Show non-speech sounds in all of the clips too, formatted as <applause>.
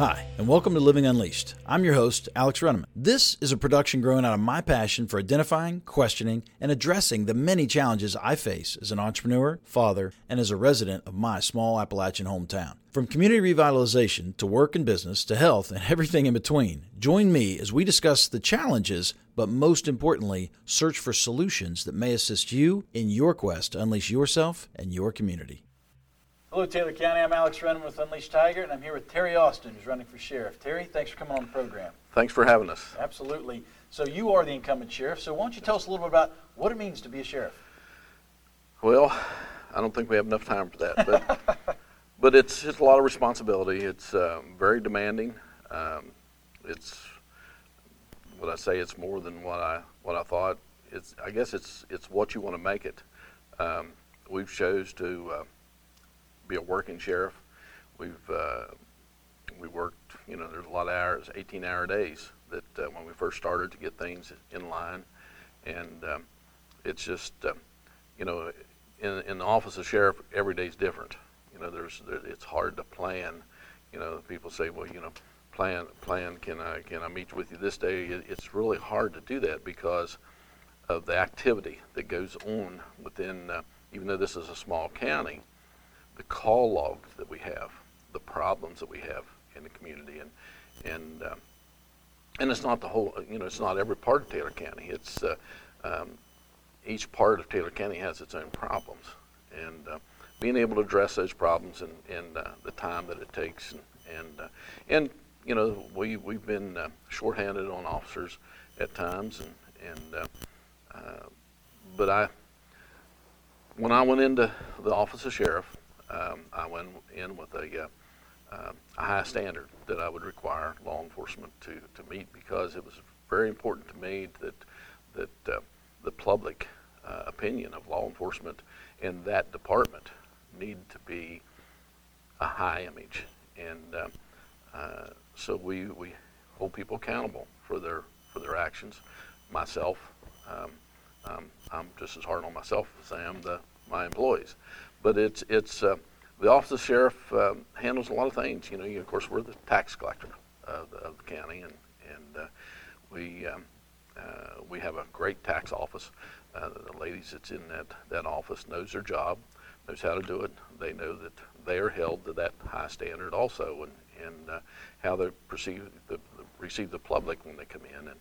Hi, and welcome to Living Unleashed. I'm your host, Alex Runneman. This is a production growing out of my passion for identifying, questioning, and addressing the many challenges I face as an entrepreneur, father, and as a resident of my small Appalachian hometown. From community revitalization to work and business to health and <laughs> everything in between, join me as we discuss the challenges, but most importantly, search for solutions that may assist you in your quest to unleash yourself and your community. Hello, Taylor County. I'm Alex Renman with Unleashed Tiger, and I'm here with Terry Austin, who's running for sheriff. Terry, thanks for coming on the program. Thanks for having us. Absolutely. So you are the incumbent sheriff. So why don't you tell us a little bit about what it means to be a sheriff? Well, I don't think we have enough time for that, but <laughs> but it's it's a lot of responsibility. It's um, very demanding. Um, it's what I say. It's more than what I what I thought. It's I guess it's it's what you want to make it. Um, we've chose to. Uh, be a working sheriff. We've uh, we worked, you know, there's a lot of hours, 18-hour days that uh, when we first started to get things in line, and um, it's just, uh, you know, in, in the office of sheriff, every day's different. You know, there's there, it's hard to plan. You know, people say, well, you know, plan plan. Can I can I meet with you this day? It, it's really hard to do that because of the activity that goes on within. Uh, even though this is a small county, the call logs that we have, the problems that we have in the community, and and um, and it's not the whole. You know, it's not every part of Taylor County. It's uh, um, each part of Taylor County has its own problems, and uh, being able to address those problems and and uh, the time that it takes, and and uh, and you know, we we've been uh, shorthanded on officers at times, and and uh, but I when I went into the office of sheriff um, I went in with a, uh, uh, a high standard that I would require law enforcement to, to meet because it was very important to me that that uh, the public uh, opinion of law enforcement in that department need to be a high image, and uh, uh, so we we hold people accountable for their for their actions. Myself, um, um, I'm just as hard on myself as I am the my employees but it's it's uh, the office of sheriff uh, handles a lot of things. You know, you, of course, we're the tax collector of the, of the county, and and uh, we um, uh, we have a great tax office. Uh, the ladies that's in that that office knows their job, knows how to do it. They know that they are held to that high standard also, and and how they perceive the, the, receive the public when they come in and.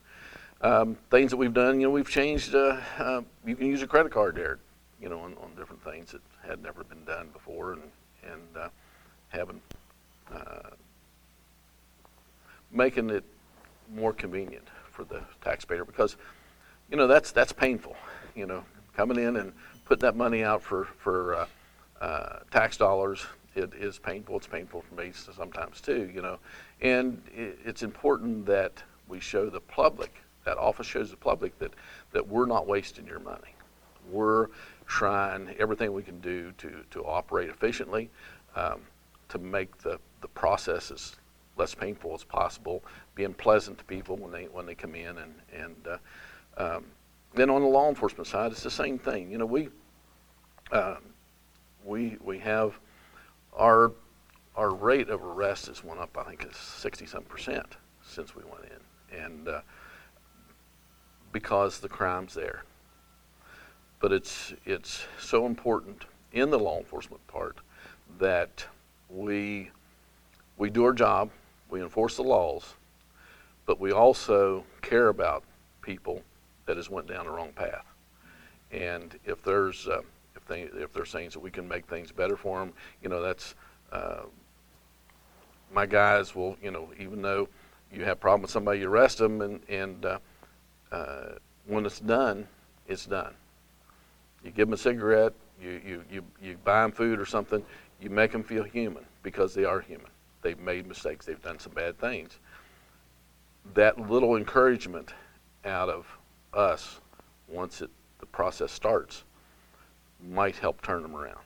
Um, things that we've done, you know, we've changed. you can use a credit card there you know, on, on different things that had never been done before, and and uh, having uh, making it more convenient for the taxpayer because you know that's that's painful. You know, coming in and putting that money out for for uh, uh, tax dollars it is painful. It's painful for me sometimes too. You know, and it, it's important that we show the public that office shows the public that that we're not wasting your money. We're trying everything we can do to, to operate efficiently, um, to make the, the process as less painful as possible, being pleasant to people when they when they come in, and and uh, um, then on the law enforcement side, it's the same thing. You know, we uh, we we have our our rate of arrest has went up. I think it's sixty some percent since we went in, and uh, because the crime's there but it's it's so important in the law enforcement part that we we do our job, we enforce the laws, but we also care about people that has went down the wrong path. And if there's uh, if they if there's things that we can make things better for them, you know that's uh, my guys will you know even though you have a problem with somebody, you arrest them, and and uh, uh when it's done, it's done. You give them a cigarette, you, you, you, you buy them food or something, you make them feel human because they are human. They've made mistakes, they've done some bad things. That little encouragement out of us, once it, the process starts, might help turn them around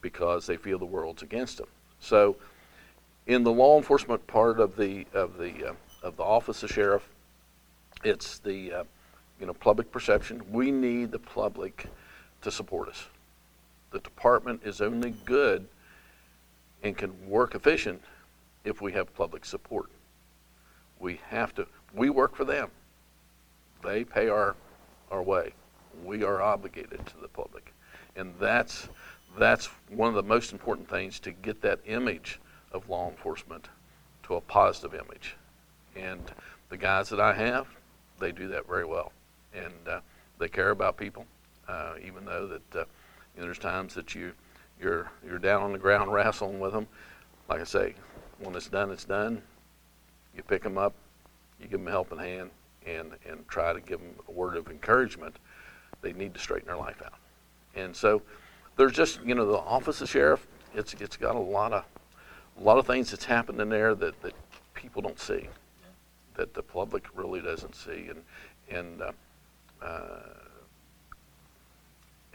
because they feel the world's against them. So, in the law enforcement part of the of the uh, of the office of sheriff, it's the uh, you know, public perception. We need the public to support us. The department is only good and can work efficient if we have public support. We have to, we work for them. They pay our, our way. We are obligated to the public. And that's, that's one of the most important things to get that image of law enforcement to a positive image. And the guys that I have, they do that very well. And uh, they care about people, uh, even though that uh, you know, there's times that you, you're, you're down on the ground <laughs> wrestling with them. Like I say, when it's done, it's done. You pick them up, you give them a helping hand, and, and try to give them a word of encouragement. They need to straighten their life out. And so there's just, you know, the office of sheriff, it's, it's got a lot of, a lot of things that's happened in there that, that people don't see, that the public really doesn't see. And, and, uh,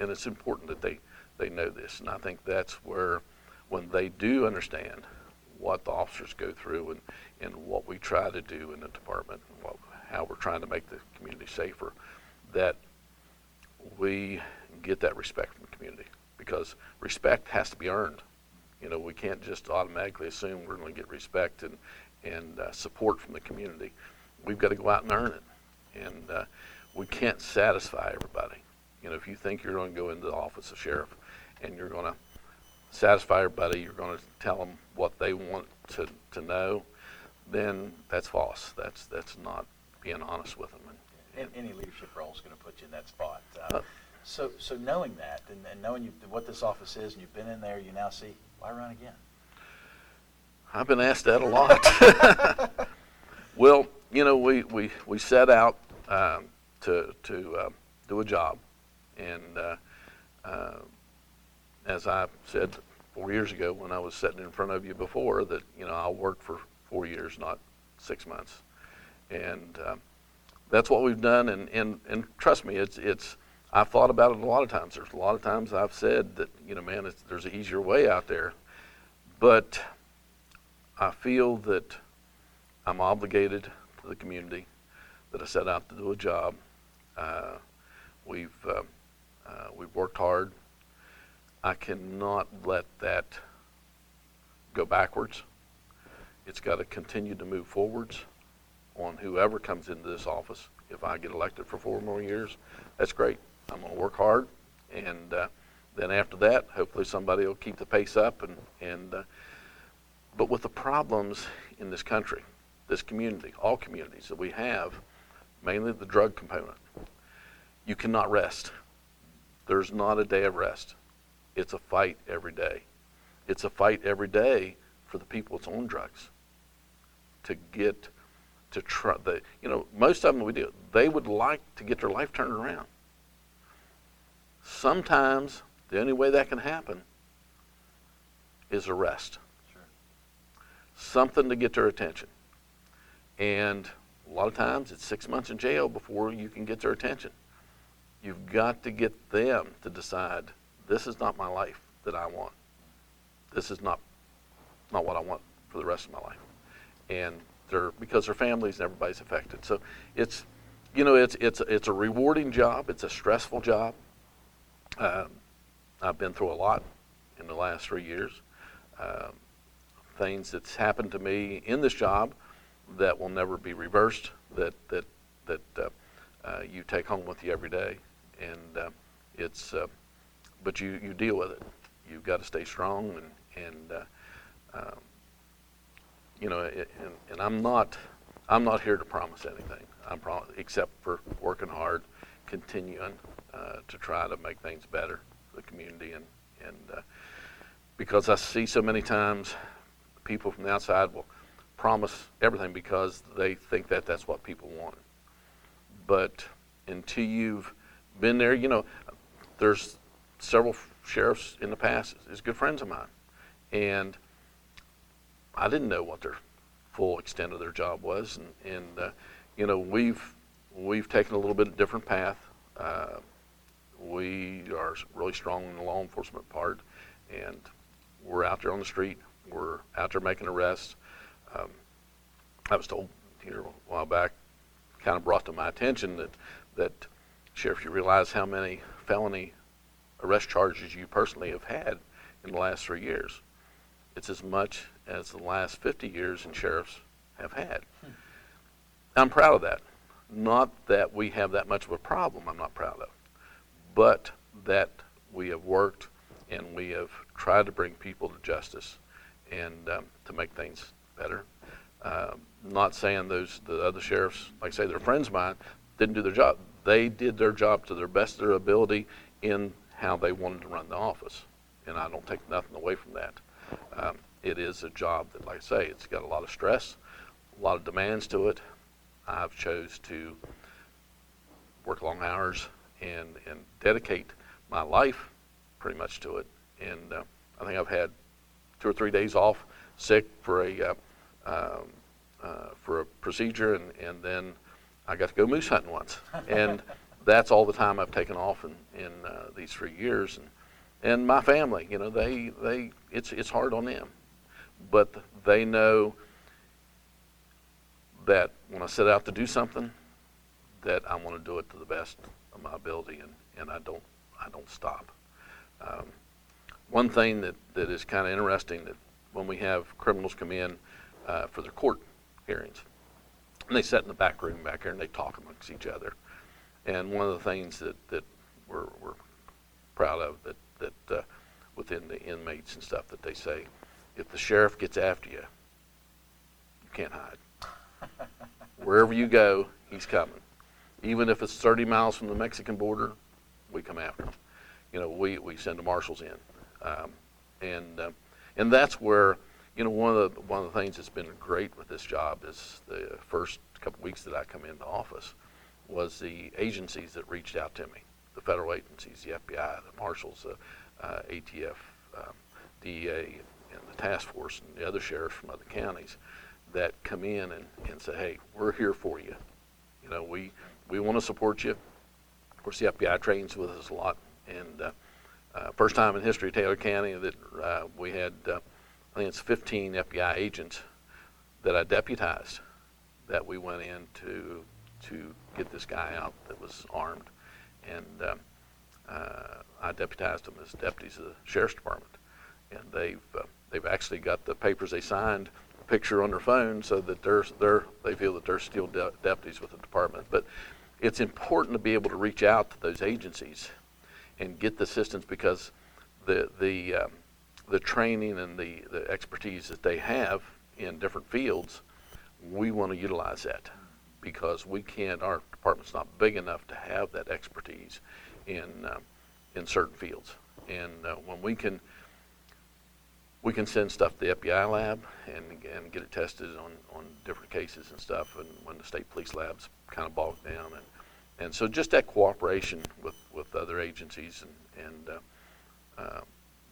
and it's important that they, they know this. And I think that's where, when they do understand what the officers go through and, and what we try to do in the department, and what, how we're trying to make the community safer, that we get that respect from the community because respect has to be earned. You know, we can't just automatically assume we're going to get respect and, and uh, support from the community. We've got to go out and earn it. And uh, we can't satisfy everybody. You know, if you think you're going to go into the office of sheriff and you're going to satisfy everybody, you're going to tell them what they want to, to know, then that's false. That's, that's not being honest with them. And, any leadership role is going to put you in that spot. Uh, uh, so, so knowing that and, and knowing you, what this office is, and you've been in there, you now see why run again. I've been asked that a lot. <laughs> well, you know, we, we, we set out um, to, to uh, do a job. And uh, uh, as I said four years ago when I was sitting in front of you before, that, you know, I'll work for four years, not six months. And um, that's what we've done. And, and, and trust me, it's, it's, I've thought about it a lot of times. There's a lot of times I've said that, you know, man, there's an easier way out there. But I feel that I'm obligated to the community, that I set out to do a job. Uh, we've, uh, uh, we've worked hard. I cannot let that go backwards. It's got to continue to move forwards on whoever comes into this office. If I get elected for four more years, that's great. I'm going to work hard, and uh, then after that, hopefully somebody will keep the pace up. And and uh, but with the problems in this country, this community, all communities that we have, mainly the drug component, you cannot rest. There's not a day of rest. It's a fight every day. It's a fight every day for the people that's on drugs to get to try. The, you know, most of them we do. They would like to get their life turned around. Sometimes the only way that can happen is arrest. Sure. Something to get their attention. And a lot of times it's six months in jail before you can get their attention. You've got to get them to decide this is not my life that I want. This is not not what I want for the rest of my life. And they're because their families and everybody's affected. So it's you know it's it's it's a rewarding job. It's a stressful job. Uh, I've been through a lot in the last three years. Uh, things that's happened to me in this job that will never be reversed. That that that uh, uh you take home with you every day, and uh, it's uh, but you you deal with it. You've got to stay strong and and um, you know, and, and I'm not, I'm not here to promise anything. I'm pro- except for working hard, continuing uh, to try to make things better for the community, and and uh, because I see so many times people from the outside will promise everything because they think that that's what people want. But until you've been there, you know, there's several sheriffs in the past is good friends of mine, and I didn't know what their full extent of their job was, and, and uh, you know we've we've taken a little bit of different path. Uh, we are really strong in the law enforcement part, and we're out there on the street. We're out there making arrests. Um, I was told here a while back, kind of brought to my attention that that sheriff, you realize how many felony arrest charges you personally have had in the last three years It's as much as the last 50 years in sheriffs have had. Hmm. I'm proud of that. Not that we have that much of a problem, I'm not proud of, but that we have worked and we have tried to bring people to justice and um, to make things better. Uh, not saying those the other sheriffs, like I say, they're friends of mine, didn't do their job. They did their job to their best of their ability in how they wanted to run the office, and I don't take nothing away from that. Um, it is a job that, like I say, it's got a lot of stress, a lot of demands to it. I've chose to work long hours and and dedicate my life pretty much to it. And uh, I think I've had two or three days off sick for a uh, um, uh, for a procedure, and, and then I got to go moose hunting once, <laughs> and that's all the time I've taken off in in uh, these three years. And and my family, you know, they they it's it's hard on them, but they know that when I set out to do something, that I want to do it to the best of my ability, and, and I don't I don't stop. Um, one thing that, that is kind of interesting that when we have criminals come in uh, for their court hearings, and they sit in the back room back here and they talk amongst each other. And one of the things that, that we're, we're proud of that, that uh, within the inmates and stuff that they say, if the sheriff gets after you, you can't hide. <laughs> Wherever you go, he's coming. Even if it's 30 miles from the Mexican border, we come after him. You know, we, we send the marshals in. Um, and, uh, and that's where, you know, one of, the, one of the things that's been great with this job is the first couple weeks that I come into office was the agencies that reached out to me, the federal agencies, the FBI, the marshals, uh, uh, ATF, um, DEA, and the task force, and the other sheriffs from other counties that come in and, and say, hey, we're here for you. You know, we, we want to support you. Of course, the FBI trains with us a lot, and uh, uh, first time in history, Taylor County, that uh, we had, uh, I think it's 15 FBI agents that I deputized that we went in to to get this guy out that was armed, and uh, uh, I deputized them as deputies of the sheriff's department, and they've uh, they've actually got the papers they signed a picture on their phone so that they're they're they feel that they're still de- deputies with the department, but it's important to be able to reach out to those agencies and get the assistance because the the um, the training and the, the expertise that they have in different fields, we want to utilize that because we can't. Our department's not big enough to have that expertise in um, in certain fields, and uh, when we can we can send stuff to the FBI lab and, and get it tested on, on different cases and stuff. And when the state police labs kind of bogged down, and and so just that cooperation with, with other agencies and and uh, uh,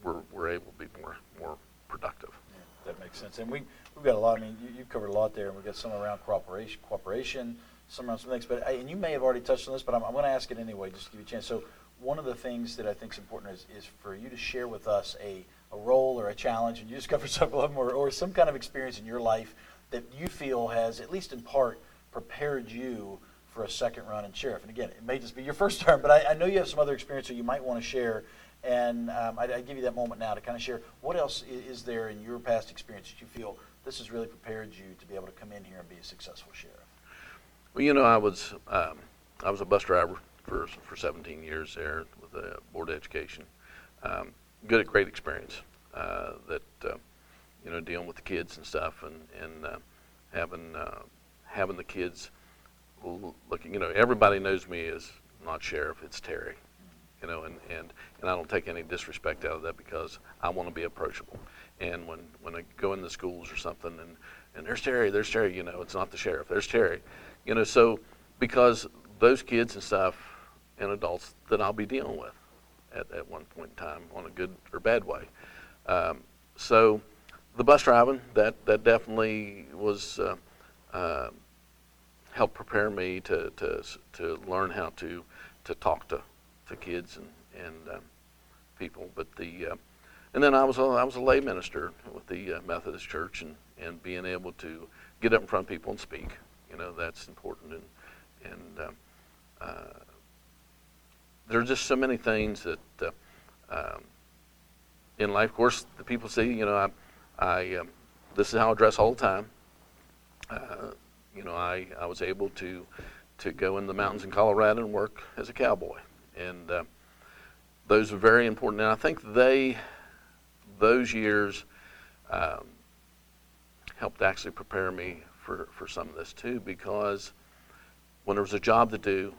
we're we're able to be more more productive. That makes sense. And we we've got a lot. I mean, you, you've covered a lot there, and we've got some around cooperation, cooperation, some around some things. But and you may have already touched on this, but I'm, I'm going to ask it anyway, just to give you a chance. So one of the things that I think is important is, is for you to share with us a a role or a challenge, and you just <laughs> covered several of them, or, or some kind of experience in your life that you feel has, at least in part, prepared you for a second run in sheriff. And again, it may just be your first term, but I, I know you have some other experience that you might want to share. And um, I, I give you that moment now to kind of share what else is, is there in your past experience that you feel this has really prepared you to be able to come in here and be a successful sheriff. Well, you know, I was um, I was a bus driver for for 17 years there with the board of education. Um, good, great experience. Uh, that uh, you know, dealing with the kids and stuff, and and uh, having uh, having the kids looking. You know, everybody knows me as not sheriff; it's Terry. You know, and and and I don't take any disrespect out of that because I want to be approachable. And when when I go in the schools or something, and and there's Terry, there's Terry. You know, it's not the sheriff. There's Terry. You know, so because those kids and stuff and adults that I'll be dealing with at, at one point in time on a good or bad way. Um, so the bus driving that that definitely was uh, uh, helped prepare me to, to to learn how to to talk to to kids and and um, people. But the uh, and then I was a, I was a lay minister with the uh, Methodist Church and and being able to get up in front of people and speak. You know that's important and and um, uh, there are just so many things that uh, um, in life. Of course, the people see, you know, I, I um, this is how I dress all the time. Uh, you know, I, I was able to to go in the mountains in Colorado and work as a cowboy, and uh, those are very important. And I think they those years um, helped actually prepare me for, for some of this too, because when there was a job to do,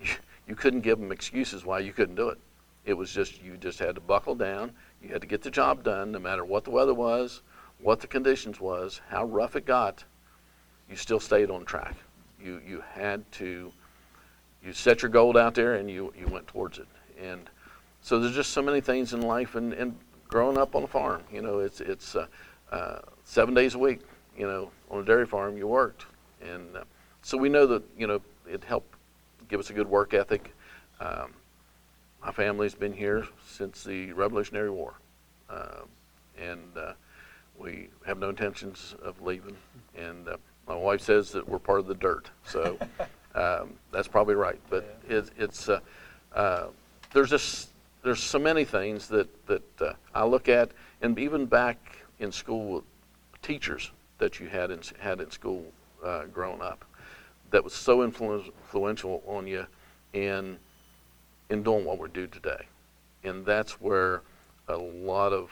you, <laughs> you couldn't give them excuses why you couldn't do it. It was just you just had to buckle down. You had to get the job done, no matter what the weather was, what the conditions was, how rough it got. You still stayed on track. You you had to. You set your goal out there and you you went towards it. And so there's just so many things in life, and, and growing up on a farm, you know, it's it's uh, uh, seven days a week. You know, on a dairy farm, you worked, and uh, so we know that you know it helped give us a good work ethic. Um, my family's been here since the Revolutionary War, uh, and uh, we have no intentions of leaving. And uh, my wife says that we're part of the dirt, so um, that's probably right. But yeah. it, it's uh, uh, there's just there's so many things that that uh, I look at, and even back in school, with teachers that you had in had in school growing up that was so influential on you in in doing what we do today. And that's where a lot of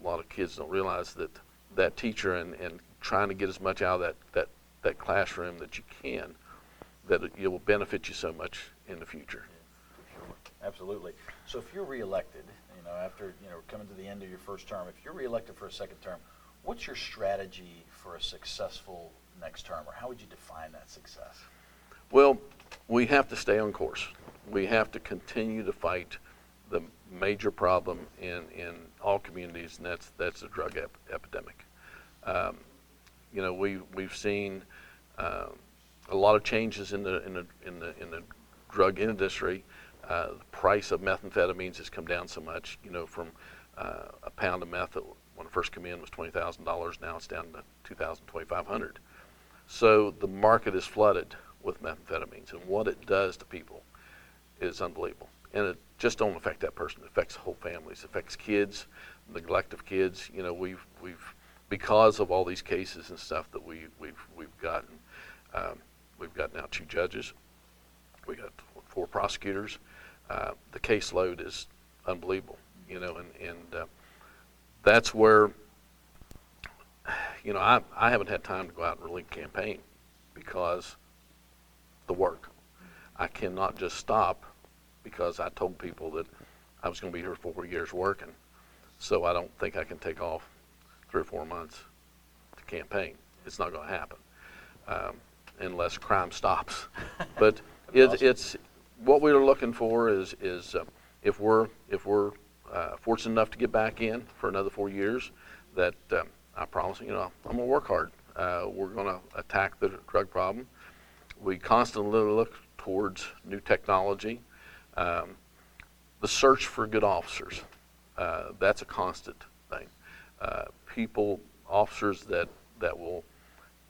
a lot of kids don't realize that that teacher and, and trying to get as much out of that, that, that classroom that you can, that it, will benefit you so much in the future. Yeah, sure. Absolutely. So if you're reelected, you know, after you know coming to the end of your first term, if you're reelected for a second term, what's your strategy for a successful next term, or how would you define that success? Well, we have to stay on course. We have to continue to fight the major problem in, in all communities, and that's that's the drug ep- epidemic. Um, you know, we we've seen uh, a lot of changes in the in the in the in the drug industry. Uh, the price of methamphetamines has come down so much. You know, from uh, a pound of meth when it first came in was twenty thousand dollars. Now it's down to two thousand twenty five hundred. So the market is flooded with methamphetamines, and what it does to people is unbelievable. And it just don't affect that person; it affects whole families, it affects kids, neglect of kids. You know, we've we've because of all these cases and stuff that we we've we've gotten. Um, we've got now two judges. We got four prosecutors. Uh, the caseload is unbelievable, you know, and and uh, that's where you know, I, I haven't had time to go out and really campaign because the work. I cannot just stop because I told people that I was going to be here four years working. So I don't think I can take off three or four months to campaign. It's not going to happen um, unless crime stops. <laughs> but it, awesome. it's what we're looking for is is uh, if we're if we're uh, fortunate enough to get back in for another four years, that um, I promise you know I'm going to work hard. Uh, we're going to attack the drug problem. We constantly look towards new technology. Um, the search for good officers, uh, that's a constant thing. Uh, people, officers that, that will,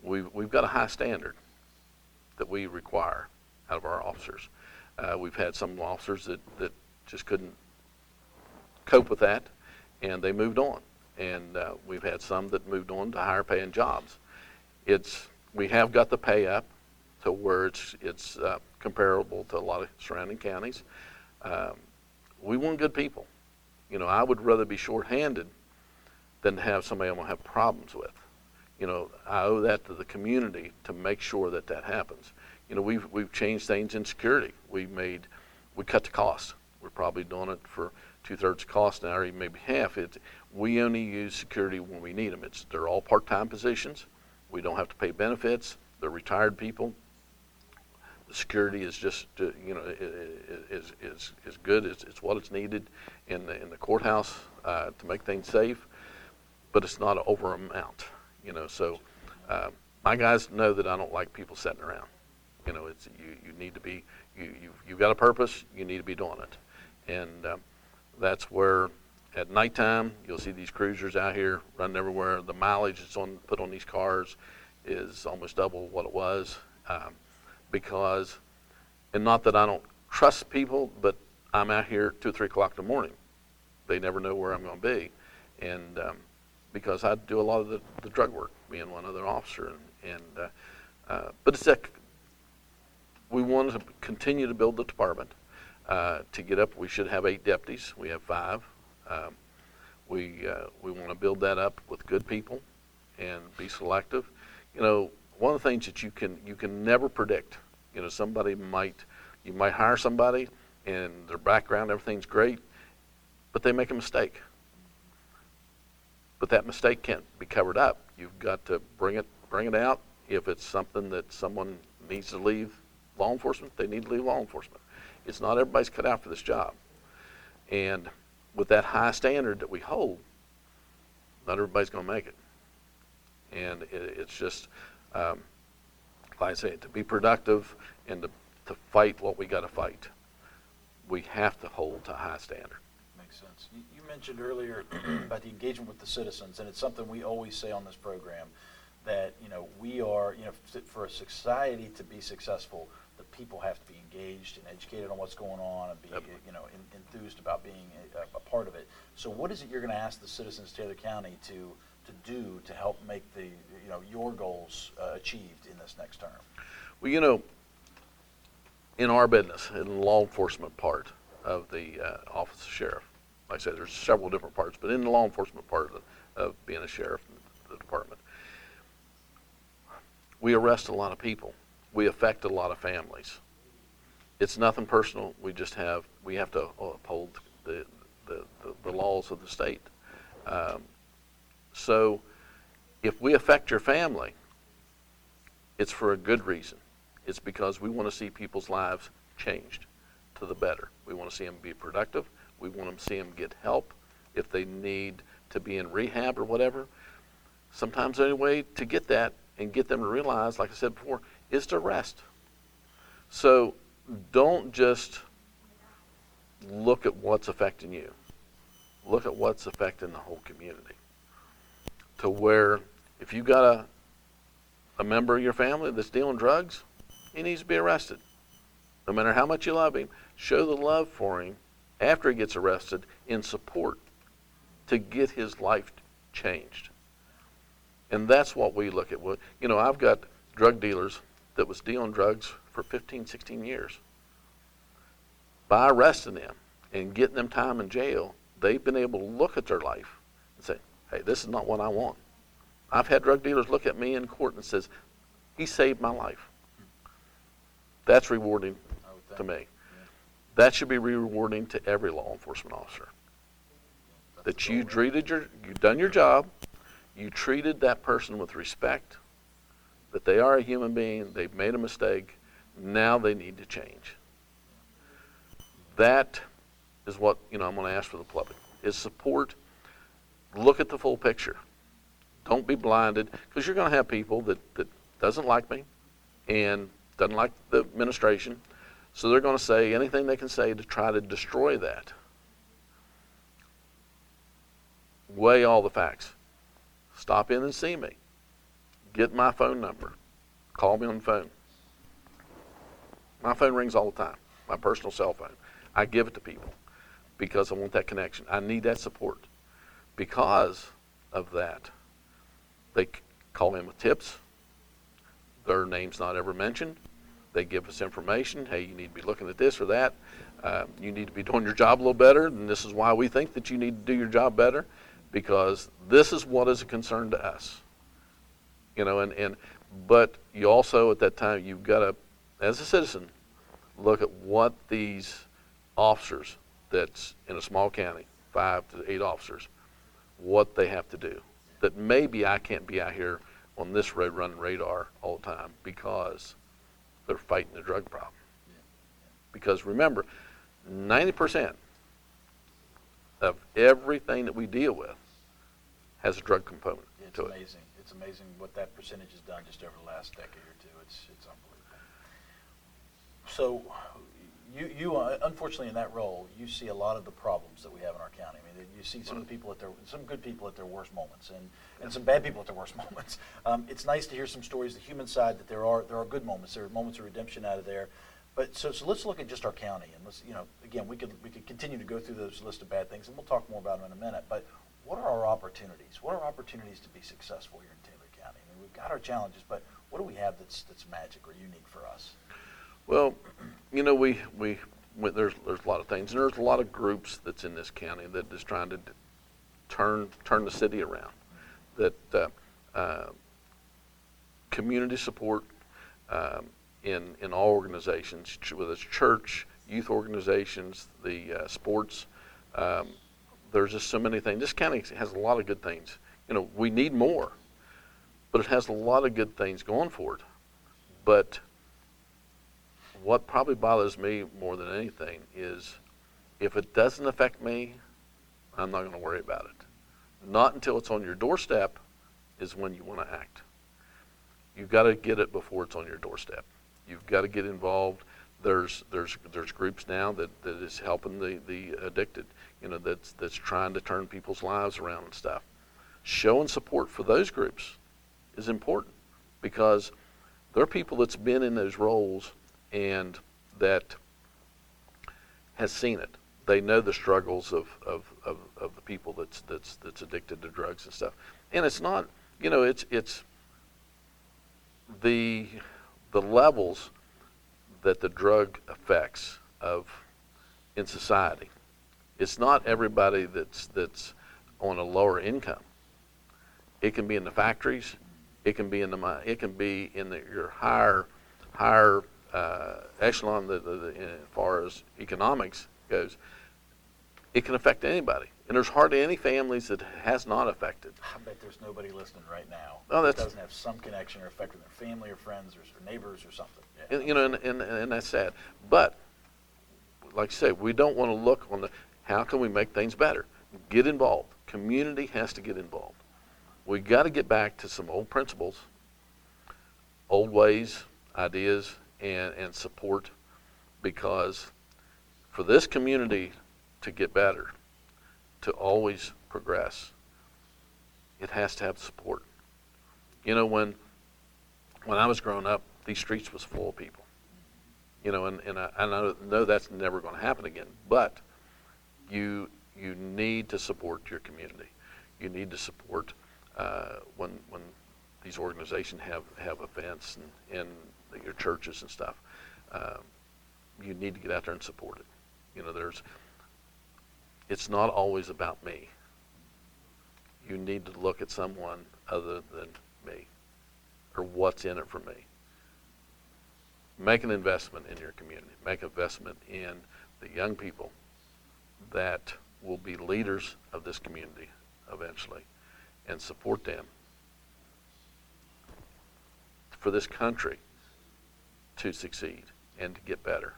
we've, we've got a high standard that we require out of our officers. Uh, we've had some officers that, that just couldn't cope with that, and they moved on and uh, we've had some that moved on to higher paying jobs. It's we have got the pay up to where it's it's uh, comparable to a lot of surrounding counties. Um, we want good people. You know, I would rather be short-handed than have somebody I'm gonna have problems with. You know, I owe that to the community to make sure that that happens. You know, we've we've changed things in security. We made we cut the cost. We're probably doing it for two thirds cost now, or even maybe half. It we only use security when we need them. It's they're all part-time positions. We don't have to pay benefits. They're retired people. The security is just uh, you know is is is good. It's, it's what it's needed in the in the courthouse uh, to make things safe, but it's not an over amount. You know, so uh, my guys know that I don't like people sitting around. You know, it's you you need to be you you you've got a purpose. You need to be doing it, and um, that's where at nighttime, you'll see these cruisers out here running everywhere. The mileage that's on put on these cars is almost double what it was, um, because, and not that I don't trust people, but I'm out here two three o'clock in the morning. They never know where I'm going to be, and um, because I do a lot of the, the drug work, being one other officer, and, and uh, uh, but it's that we want to continue to build the department. Uh, to get up, we should have eight deputies. We have five. Um, we uh, we want to build that up with good people, and be selective. You know, one of the things that you can you can never predict. You know, somebody might you might hire somebody, and their background everything's great, but they make a mistake. But that mistake can't be covered up. You've got to bring it bring it out. If it's something that someone needs to leave law enforcement, they need to leave law enforcement. It's not everybody's cut out for this job. And with that high standard that we hold, not everybody's going to make it. And it, it's just, um, like I say, to be productive and to, to fight what we got to fight, we have to hold to a high standard. Makes sense. You, you mentioned earlier <clears throat> about the engagement with the citizens, and it's something we always say on this program that you know we are you know for a society to be successful the people have to be engaged and educated on what's going on and be yep. you know in, enthused about being a, a, part of it. So what is it you're going to ask the citizens of Taylor County to to do to help make the you know your goals uh, achieved in this next term? Well, you know, in our business, in the law enforcement part of the uh, office of sheriff, like I said, there's several different parts, but in the law enforcement part of, of being a sheriff in the department, we arrest a lot of people we affect a lot of families. It's nothing personal. We just have we have to uphold the the, the, the laws of the state. Um, so, if we affect your family, it's for a good reason. It's because we want to see people's lives changed to the better. We want to see them be productive. We want to see them get help if they need to be in rehab or whatever. Sometimes the only way to get that and get them to realize, like I said before, is to rest. So don't just look at what's affecting you. Look at what's affecting the whole community. To where if you've got a a member of your family that's dealing drugs, he needs to be arrested. No matter how much you love him, show the love for him after he gets arrested in support to get his life changed. And that's what we look at. You know, I've got drug dealers that was dealing drugs for 15, 16 years. By arresting them and getting them time in jail, they've been able to look at their life and say, hey, this is not what I want. I've had drug dealers look at me in court and says, he saved my life. That's rewarding to me. That should be rewarding to every law enforcement officer. That you treated your, you've done your job, you treated that person with respect, that they are a human being, they've made a mistake, now they need to change. That is what you know I'm going to ask for the public is support. Look at the full picture. Don't be blinded because you're going to have people that, that doesn't like me and doesn't like the administration. So they're going to say anything they can say to try to destroy that. Weigh all the facts. Stop in and see me. Get my phone number. Call me on the phone. My phone rings all the time, my personal cell phone. I give it to people because I want that connection. I need that support. Because of that, they call in with tips. Their name's not ever mentioned. They give us information. Hey, you need to be looking at this or that. Uh, you need to be doing your job a little better, and this is why we think that you need to do your job better, because this is what is a concern to us you know, and, and but you also at that time you've got to, as a citizen, look at what these officers that's in a small county, five to eight officers, what they have to do. That maybe I can't be out here on this road running radar all the time because they're fighting the drug problem. Because remember, 90% of everything that we deal with has a drug component it's to amazing. it it's amazing what that percentage has done just over the last decade or two. It's it's unbelievable. So, you you uh, unfortunately in that role, you see a lot of the problems that we have in our county. I mean, you see some of the people at their some good people at their worst moments, and, and some bad people at their worst <laughs> moments. Um, it's nice to hear some stories, the human side, that there are there are good moments. There are moments of redemption out of there. But so, so let's look at just our county, and let's you know again we could we could continue to go through this list of bad things, and we'll talk more about them in a minute. But what are our opportunities? What are opportunities to be successful here in Taylor County? I mean, we've got our challenges, but what do we have that's that's magic or unique for us? Well, you know, we we, we there's there's a lot of things, and there's a lot of groups that's in this county that is trying to turn turn the city around. That uh, uh, community support um, in in all organizations, whether it's church, youth organizations, the uh, sports. Um, there's just so many things. This county has a lot of good things. You know, we need more, but it has a lot of good things going for it. But what probably bothers me more than anything is if it doesn't affect me, I'm not going to worry about it. Not until it's on your doorstep is when you want to act. You've got to get it before it's on your doorstep. You've got to get involved. There's there's there's groups now that, that is helping the, the addicted, you know, that's that's trying to turn people's lives around and stuff. Showing support for those groups is important because there are people that's been in those roles and that has seen it. They know the struggles of, of, of, of the people that's that's that's addicted to drugs and stuff. And it's not you know, it's it's the the levels that the drug affects of in society. It's not everybody that's that's on a lower income. It can be in the factories. It can be in the it can be in the, your higher higher uh, echelon the, the, the, as far as economics goes. It can affect anybody, and there's hardly any families that has not affected. I bet there's nobody listening right now Oh, that doesn't have some connection or effect with their family or friends or, or neighbors or something. Yeah. And, you know, and, and, and that's sad. But like I say, we don't want to look on the how can we make things better. Get involved. Community has to get involved. We've got to get back to some old principles, old ways, ideas, and, and support, because for this community to get better, to always progress, it has to have support. You know, when when I was growing up, these streets was full of people. You know, and, and I, I know, know that's never going to happen again. But you you need to support your community. You need to support uh, when when these organizations have, have events and, and your churches and stuff. Uh, you need to get out there and support it. You know, there's it's not always about me. You need to look at someone other than me or what's in it for me. Make an investment in your community. Make an investment in the young people that will be leaders of this community eventually and support them for this country to succeed and to get better.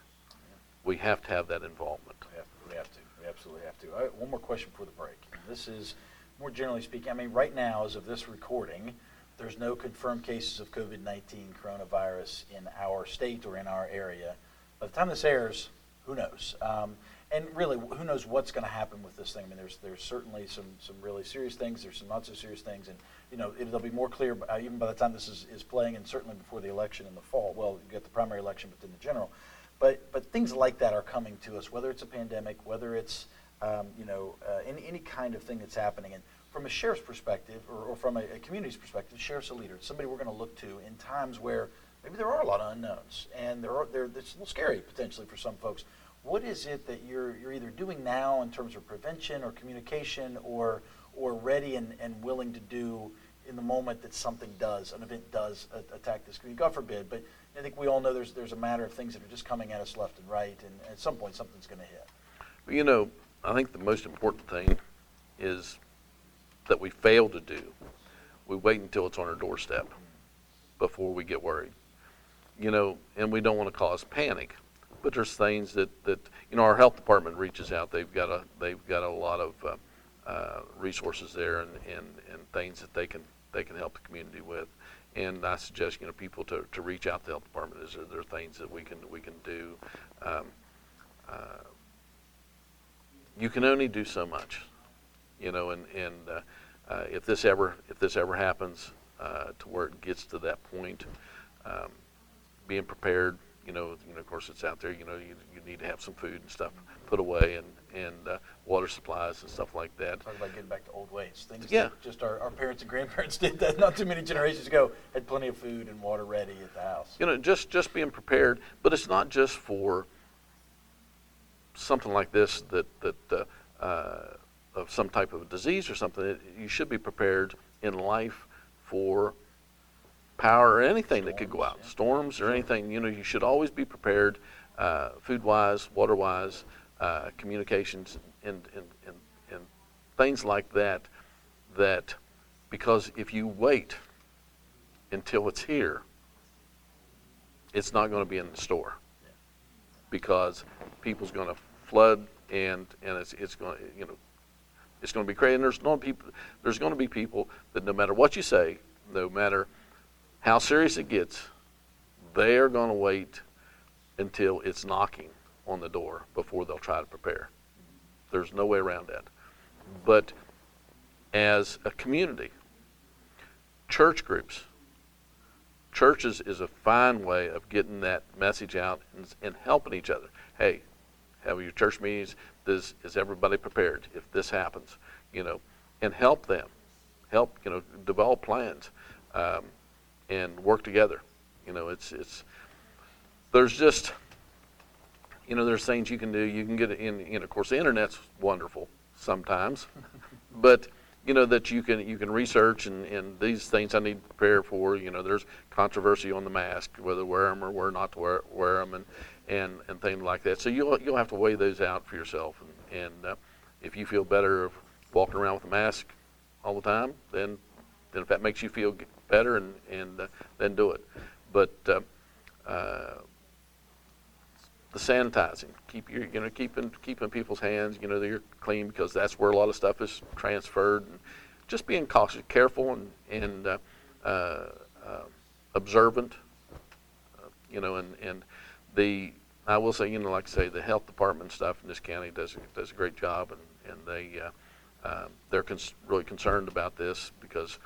We have to have that involvement. We have, we have to. We absolutely have to. Right, one more question before the break. This is more generally speaking. I mean, right now, as of this recording, there's no confirmed cases of COVID 19 coronavirus in our state or in our area. By the time this airs, who knows? Um, and really, who knows what's going to happen with this thing? I mean, there's there's certainly some some really serious things. There's some not so serious things, and you know it'll be more clear uh, even by the time this is, is playing, and certainly before the election in the fall. Well, you get the primary election, but then the general. But but things like that are coming to us, whether it's a pandemic, whether it's um, you know uh, any any kind of thing that's happening. And from a sheriff's perspective, or, or from a, a community's perspective, sheriff's a leader. It's somebody we're going to look to in times where maybe there are a lot of unknowns, and there are there it's a little scary potentially for some folks. What is it that you're you're either doing now in terms of prevention or communication, or or ready and, and willing to do in the moment that something does, an event does a- attack this screen, God forbid. But I think we all know there's there's a matter of things that are just coming at us left and right, and at some point something's going to hit. You know, I think the most important thing is that we fail to do. We wait until it's on our doorstep before we get worried. You know, and we don't want to cause panic. But there's things that, that you know our health department reaches out. They've got a they've got a lot of uh, uh, resources there and, and, and things that they can they can help the community with. And I suggest you know people to, to reach out to the health department. Is there, there are things that we can we can do. Um, uh, you can only do so much, you know, and and uh, uh, if this ever if this ever happens uh, to where it gets to that point, um, being prepared, you know, you know, of course, it's out there. You know, you, you need to have some food and stuff put away, and and uh, water supplies and stuff like that. Talk about getting back to old ways. Things Yeah. that just our, our parents and grandparents <laughs> did that not too many generations ago. Had plenty of food and water ready at the house. You know, just just being prepared. But it's not just for something like this that that uh, uh, of some type of disease or something. It, you should be prepared in life for power or anything that could go out, storms or anything. You know, you should always be prepared, uh, food wise, water wise, uh, communications, and, and, and, and things like that. That because if you wait until it's here, it's not going to be in the store because people's going to flood and and it's it's going to you know it's going to be crazy. And there's going to people there's going to be people that no matter what you say, no matter how serious it gets, they are going to wait until it's knocking on the door before they'll try to prepare. There's no way around that. But as a community, church groups, churches is a fine way of getting that message out and, and helping each other. Hey, have your church meetings. Does, is everybody prepared if this happens? You know, and help them, help you know develop plans, um, and work together. You know, it's it's there's just you know there's things you can do. You can get in. Know, of course, the internet's wonderful sometimes, <laughs> but you know that you can you can research and, and these things I need to prepare for. You know, there's controversy on the mask, whether wear them or where not to wear, wear them, and, and and things like that. So you'll you'll have to weigh those out for yourself. And, and uh, if you feel better of walking around with a mask all the time, then then if that makes you feel better, and and uh, then do it. But uh, uh, the sanitizing, keep your you know keeping keeping people's hands you know they're clean because that's where a lot of stuff is transferred. And just being cautious, careful, and and uh, uh, uh, observant. You know, and and the I will say you know like I say the health department stuff in this county does does a great job, and and they uh, they're cons- really concerned about this because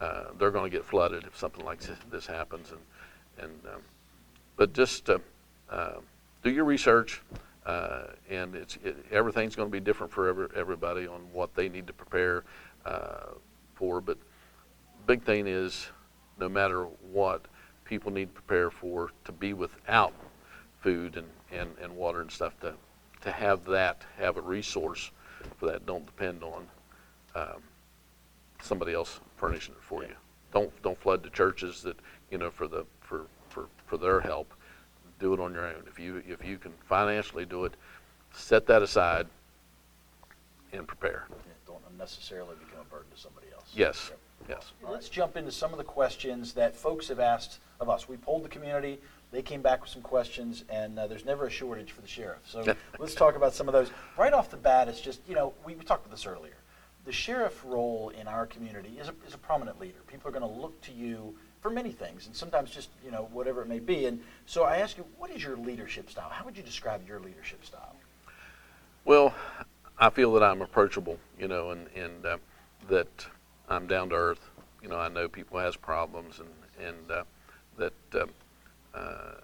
uh, they're going to get flooded if something like this, happens, and and um, but just uh, uh, do your research, uh, and it's it, everything's going to be different for every, everybody on what they need to prepare uh, for. But big thing is, no matter what, people need to prepare for to be without food and, and, and water and stuff to to have that have a resource for that. Don't depend on um, somebody else furnishing it for you. Don't don't flood the churches that you know for the for, for, for their help. Do it on your own. If you if you can financially do it, set that aside and prepare. Yeah, don't unnecessarily become a burden to somebody else. Yes, Yep. yes. Let's jump into some of the questions that folks have asked of us. We polled the community. They came back with some questions, and uh, there's never a shortage for the sheriff. So <laughs> let's talk about some of those. Right off the bat, it's just, you know, we, we talked about this earlier. The sheriff role in our community is a, is a prominent leader. People are going to look to you for many things, and sometimes just, you know, whatever it may be. And so I ask you, what is your leadership style? How would you describe your leadership style? Well, I feel that I'm approachable, you know, and and uh, that I'm down to earth. You know, I know people has problems, and and uh, that uh, uh,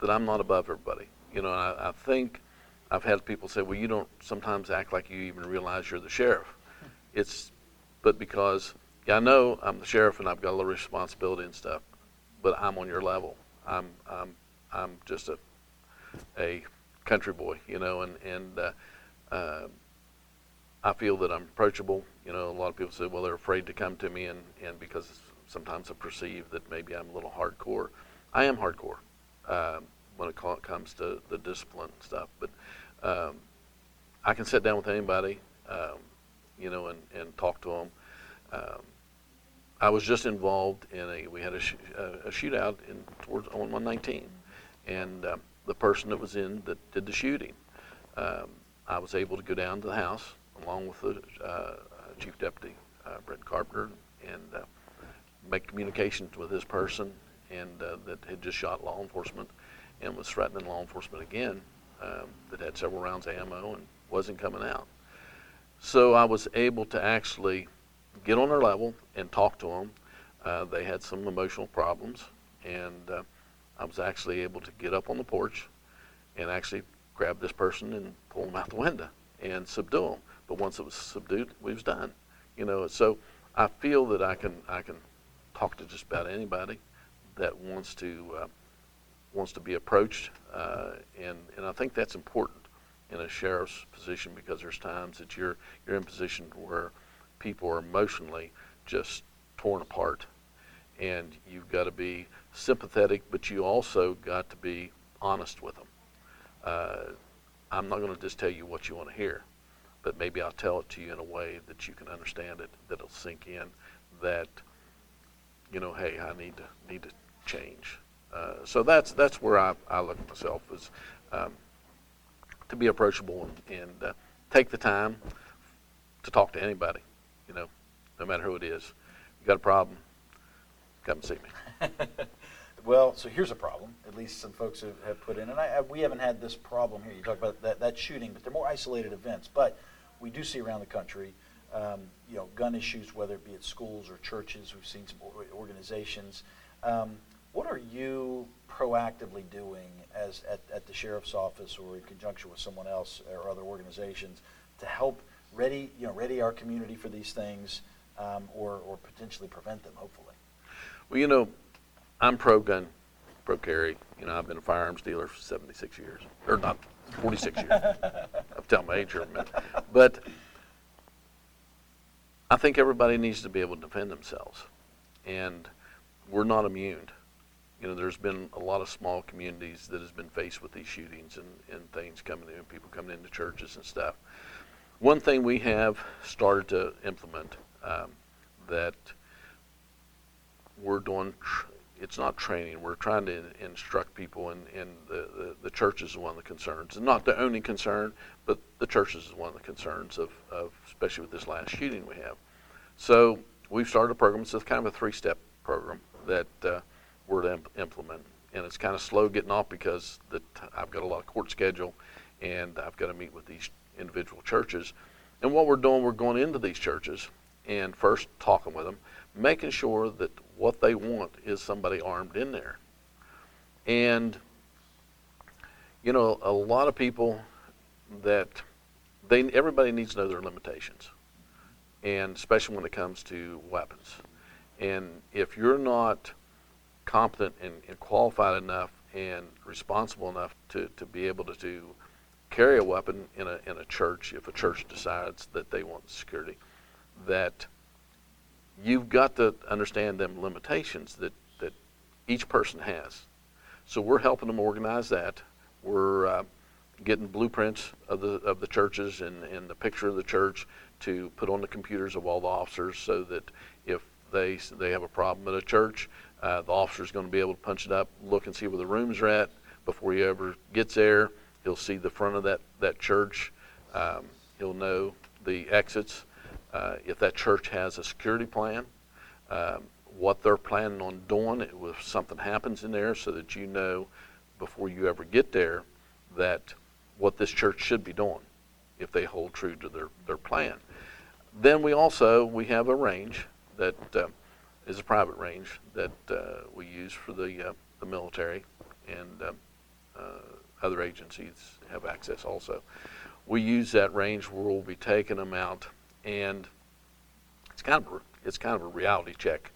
that I'm not above everybody. You know, I, I think I've had people say, "Well, you don't sometimes act like you even realize you're the sheriff." It's, but because yeah, I know I'm the sheriff and I've got a little responsibility and stuff, but I'm on your level. I'm I'm I'm just a a country boy, you know, and and uh, uh, I feel that I'm approachable. You know, a lot of people say, well, they're afraid to come to me, and and because sometimes I perceive that maybe I'm a little hardcore. I am hardcore um, when it comes to the discipline stuff, but um, I can sit down with anybody, um, you know, and and talk to them. Um, I was just involved in a we had a, sh- a, shootout in towards on 119, and um, the person that was in that did the shooting, um, I was able to go down to the house along with the uh, chief deputy uh, Brett Carpenter and uh, make communications with this person and uh, that had just shot law enforcement and was threatening law enforcement again um, that had several rounds of ammo and wasn't coming out. So I was able to actually get on their level and talk to them. Uh, they had some emotional problems, and uh, I was actually able to get up on the porch and actually grab this person and pull them out the window and subdue them. But once it was subdued, we was done. You know, so I feel that I can I can talk to just about anybody that wants to uh, wants to be approached, uh, and and I think that's important in a sheriff's position because there's times that you're you're in a position where people are emotionally just torn apart, and you've got to be sympathetic, but you also got to be honest with them. Uh, I'm not going to just tell you what you want to hear, but maybe I'll tell it to you in a way that you can understand it, that it'll sink in, that you know, hey, I need to need to change. Uh, so that's that's where I, I look at myself as um, to be approachable and, and uh, take the time to talk to anybody, you know, no matter who it is. You got a problem, come and see me. <laughs> well, so here's a problem. At least some folks have, have put in, and I, I, we haven't had this problem here. You talk about that, that shooting, but they're more isolated events. But we do see around the country, um, you know, gun issues, whether it be at schools or churches. We've seen some organizations. Um, what are you proactively doing as at, at the sheriff's office or in conjunction with someone else or other organizations to help ready, you know, ready our community for these things um, or, or potentially prevent them, hopefully? Well, you know, I'm pro gun, pro carry. You know, I've been a firearms dealer for 76 years, or not 46 years. <laughs> I'm telling my age here a minute. But I think everybody needs to be able to defend themselves. And we're not immune. You know, there's been a lot of small communities that has been faced with these shootings and, and things coming in, people coming into churches and stuff. One thing we have started to implement um, that we're doing, tr- it's not training, we're trying to instruct people, and, and the, the, the, church is one of the concerns. Not the only concern, but the church is one of the concerns of, of especially with this last shooting we have. So we've started a program. It's kind of a three-step program that uh, we're to imp- implement, and it's kind of slow getting off because the t- I've got a lot of court schedule, and I've got to meet with these individual churches. And what we're doing, we're going into these churches and first talking with them, making sure that what they want is somebody armed in there. And you know, a lot of people that they everybody needs to know their limitations, and especially when it comes to weapons. And if you're not competent and, and qualified enough and responsible enough to, to be able to, to carry a weapon in a, in a church, if a church decides that they want security, that you've got to understand them limitations that, that each person has. So we're helping them organize that. We're uh, getting blueprints of the of the churches and, and the picture of the church to put on the computers of all the officers so that if they they have a problem at a church, uh, the officer's going to be able to punch it up, look and see where the rooms are at before he ever gets there. He'll see the front of that that church. Um, he'll know the exits. Uh, if that church has a security plan, um, what they're planning on doing if something happens in there, so that you know before you ever get there that what this church should be doing if they hold true to their, their plan. Then we also we have a range that uh, is a private range that uh, we use for the uh, the military and uh, uh, other agencies have access also. We use that range where we'll be taking them out, and it's kind of a, it's kind of a reality check.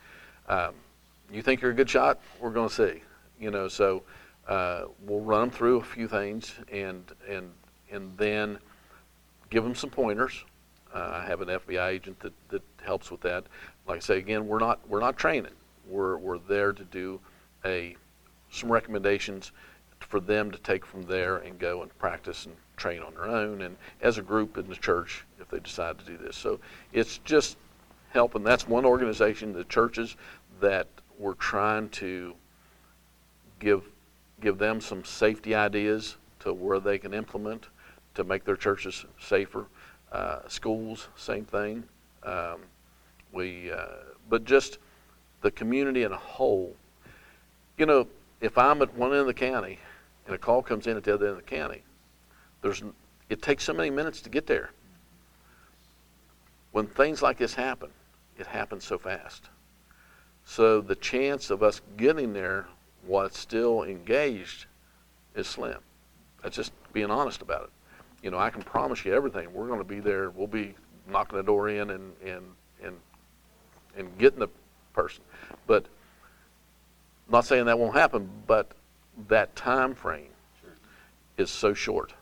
Um, you think you're a good shot? We're going to see. You know, so uh, we'll run them through a few things, and and and then give them some pointers. Uh, I have an FBI agent that, that helps with that. Like I say again, we're not we're not training. We're we're there to do a some recommendations for them to take from there and go and practice and train on their own and as a group in the church if they decide to do this. So it's just helping. That's one organization, the churches, that we're trying to give give them some safety ideas to where they can implement to make their churches safer. Uh, schools, same thing. Um, we, uh, but just the community in a whole. You know, if I'm at one end of the county and a call comes in at the other end of the county, there's it takes so many minutes to get there. When things like this happen, it happens so fast. So the chance of us getting there what's still engaged is slim. That's just being honest about it. You know, I can promise you everything. We're going to be there. We'll be knocking the door in and and and and getting the person. But not saying that won't happen, but that time frame sure. is so short.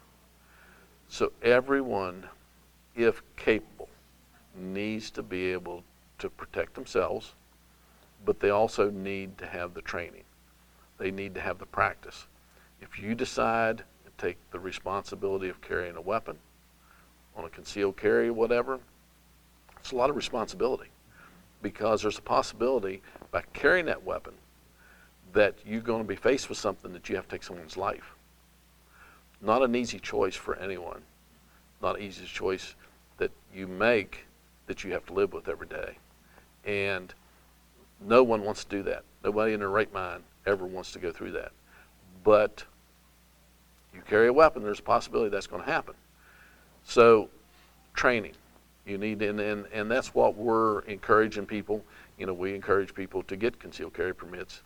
So everyone, if capable, needs to be able to protect themselves, but they also need to have the training. They need to have the practice. If you decide to take the responsibility of carrying a weapon on a concealed carry, or whatever, it's a lot of responsibility because there's a possibility by carrying that weapon that you're going to be faced with something that you have to take someone's life. Not an easy choice for anyone. Not an easy choice that you make that you have to live with every day. And no one wants to do that. Nobody in their right mind ever wants to go through that. But you carry a weapon, there's a possibility that's going to happen. So, training. You need, and, and, and that's what we're encouraging people. You know, we encourage people to get concealed carry permits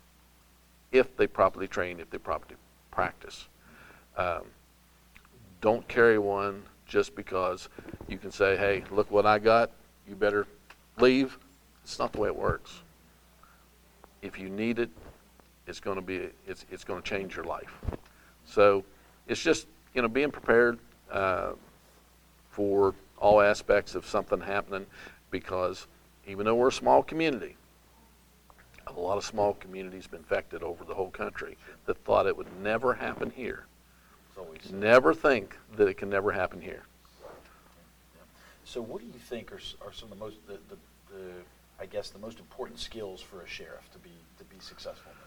if they properly train, if they properly practice. Um, don't carry one just because you can say, hey, look what I got, you better leave. It's not the way it works. If you need it, it's going to be it's, it's going to change your life. So it's just you know being prepared uh, for all aspects of something happening because even though we're a small community, a lot of small communities been infected over the whole country that thought it would never happen here. Never think that it can never happen here. So, what do you think are, are some of the most the, the, the I guess the most important skills for a sheriff to be to be successful in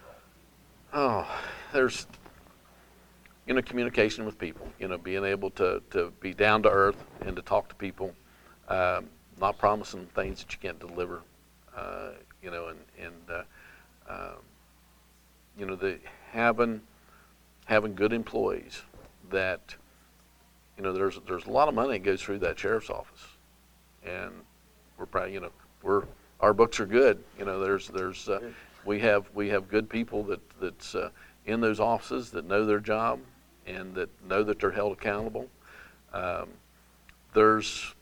the role? Oh, there's you know communication with people. You know, being able to to be down to earth and to talk to people. Um, not promising things that you can't deliver. Uh, you know, and and uh, um, you know the having having good employees that you know there's there's a lot of money that goes through that sheriff's office, and we're probably you know we're our books are good. You know there's there's uh, we have we have good people that that's uh, in those offices that know their job and that know that they're held accountable. Um, there's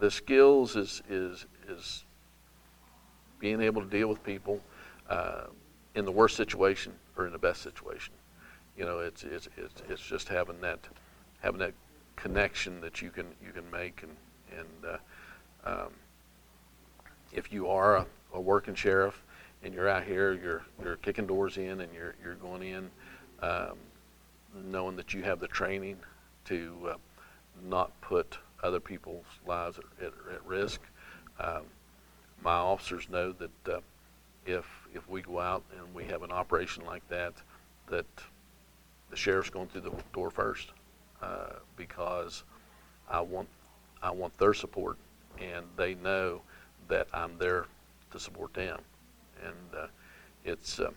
the skills is is is being able to deal with people uh, in the worst situation or in the best situation. You know, it's it's it's, it's just having that having that connection that you can you can make and and uh, um, if you are a, a, working sheriff and you're out here, you're you're kicking doors in and you're you're going in, um, knowing that you have the training to uh, not put other people's lives at, at, at risk. Um, my officers know that uh, if if we go out and we have an operation like that, that the sheriff's going through the door first uh, because I want I want their support, and they know that I'm there to support them, and uh, it's uh,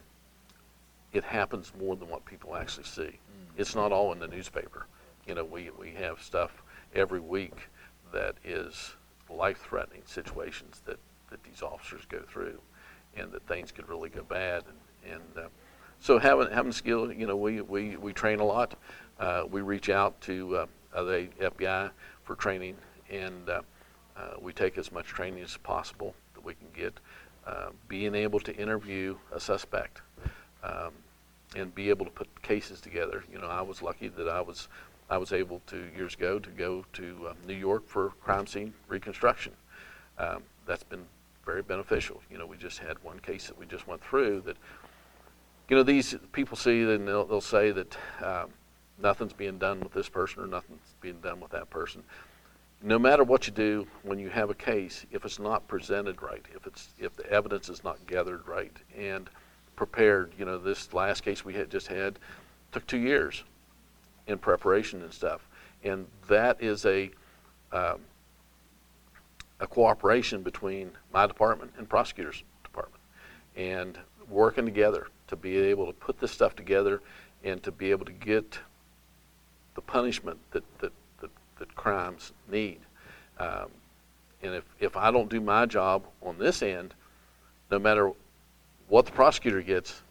it happens more than what people actually see. It's not all in the newspaper. You know, we we have stuff every week that is life-threatening situations that that these officers go through, and that things could really go bad. And, and uh, so having having skill, you know, we we, we train a lot. Uh, we reach out to uh, the FBI for training, and uh, uh, we take as much training as possible that we can get. Uh, being able to interview a suspect. Um, and be able to put cases together. You know, I was lucky that I was I was able to years ago to go to uh, New York for crime scene reconstruction. Um, that's been very beneficial. You know, we just had one case that we just went through that, you know, these people see and they'll, they'll say that um, nothing's being done with this person or nothing's being done with that person. No matter what you do, when you have a case, if it's not presented right, if it's if the evidence is not gathered right and prepared, you know, this last case we had just had took two years in preparation and stuff, and that is a um, a cooperation between my department and prosecutor's department and working together to be able to put this stuff together and to be able to get the punishment that, that, that, that crimes need. Um, and if, if I don't do my job on this end, no matter what the prosecutor gets,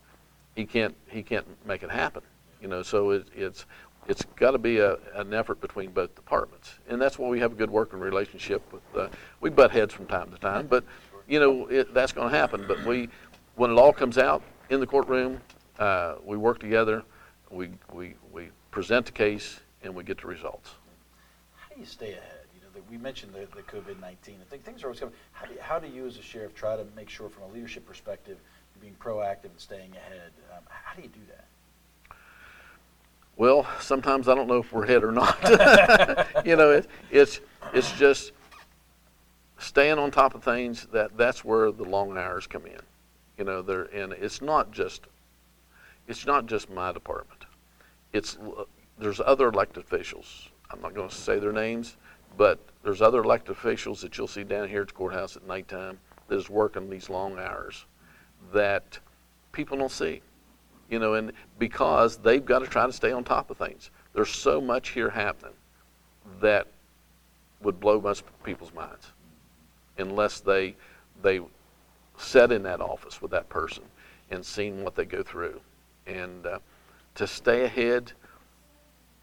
he can't he can't make it happen. You know, so it, it's it's got to be a, an effort between both departments, and that's why we have a good working relationship with. Uh, we butt heads from time to time, but you know it, that's going to happen. But we, when it all comes out in the courtroom, uh, we work together. We we we present the case, and we get the results. How do you stay ahead? You know, the, we mentioned the, the COVID nineteen. I think things are always coming. How do you, how do you, as a sheriff, try to make sure, from a leadership perspective, being proactive and staying ahead? Um, how do you do that? Well, sometimes I don't know if we're ahead or not. <laughs> you know, it, it's it's just staying on top of things. That that's where the long hours come in. You know, there and it's not just it's not just my department. It's there's other elected officials. I'm not going to say their names, but there's other elected officials that you'll see down here at the courthouse at nighttime that is working these long hours that people don't see you know, and because they've got to try to stay on top of things. There's so much here happening that would blow most people's minds unless they they sat in that office with that person and seen what they go through. And uh, to stay ahead,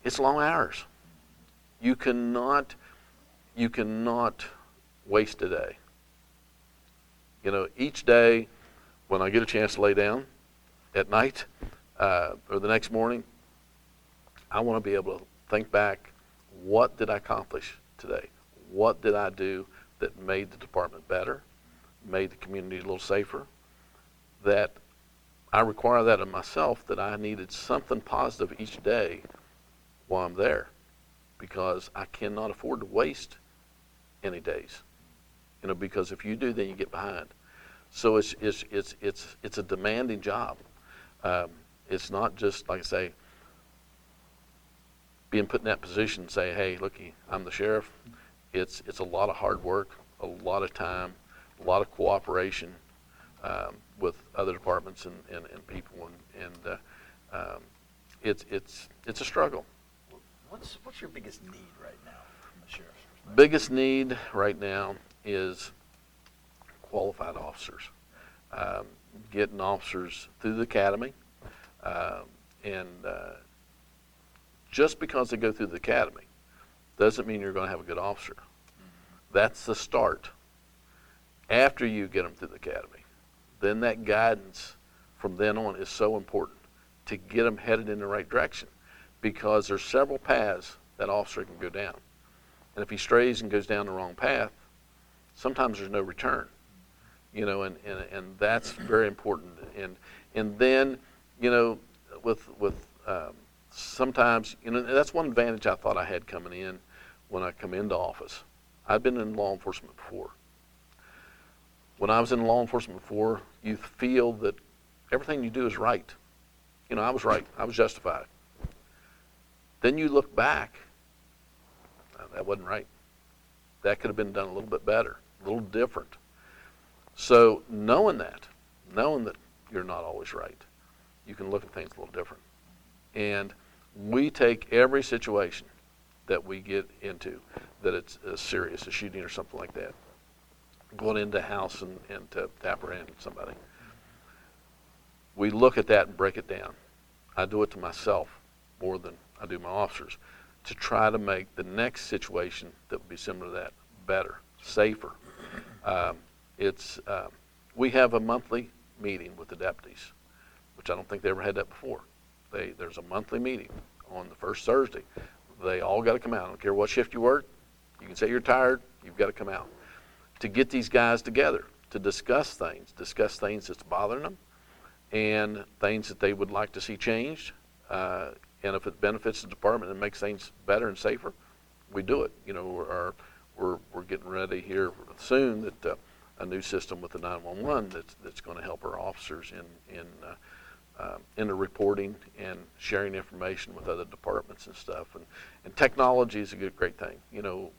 it's long hours. You cannot you cannot waste a day. You know, each day when I get a chance to lay down, at night uh, or the next morning, I want to be able to think back what did I accomplish today? What did I do that made the department better, made the community a little safer? That I require that of myself that I needed something positive each day while I'm there because I cannot afford to waste any days. You know, because if you do, then you get behind. So it's, it's, it's, it's, it's a demanding job. Um, it's not just like I say, being put in that position, and say, hey, look, I'm the sheriff. It's it's a lot of hard work, a lot of time, a lot of cooperation um, with other departments and, and, and people, and, and uh, um, it's it's it's a struggle. What's what's your biggest need right now from the sheriff's perspective? Biggest need right now is qualified officers. Um, getting officers through the academy. Uh, and uh, just because they go through the academy doesn't mean you're going to have a good officer. That's the start. After you get them through the academy, then that guidance from then on is so important to get them headed in the right direction because there's several paths that officer can go down. And if he strays and goes down the wrong path, sometimes there's no return you know, and, and, and that's very important. And, and then, you know, with, with um, sometimes, you know, that's one advantage I thought I had coming in when I come into office. I've been in law enforcement before. When I was in law enforcement before, you feel that everything you do is right. You know, I was right. I was justified. Then you look back, that wasn't right. That could have been done a little bit better, a little different. So knowing that, knowing that you're not always right, you can look at things a little different. And we take every situation that we get into that it's a serious, a shooting or something like that, going into house and, and to apprehend somebody. We look at that and break it down. I do it to myself more than I do my officers to try to make the next situation that would be similar to that better, safer. Um, it's uh, we have a monthly meeting with the deputies, which I don't think they ever had that before. They there's a monthly meeting on the first Thursday. They all got to come out. I don't care what shift you work. You can say you're tired. You've got to come out to get these guys together to discuss things, discuss things that's bothering them, and things that they would like to see changed. Uh, and if it benefits the department and makes things better and safer, we do it. You know, we're we're, we're getting ready here soon that uh, a new system with the 911 that's, that's going to help our officers in, in, uh, uh, in the reporting and sharing information with other departments and stuff. And, and technology is a good, great thing. You know,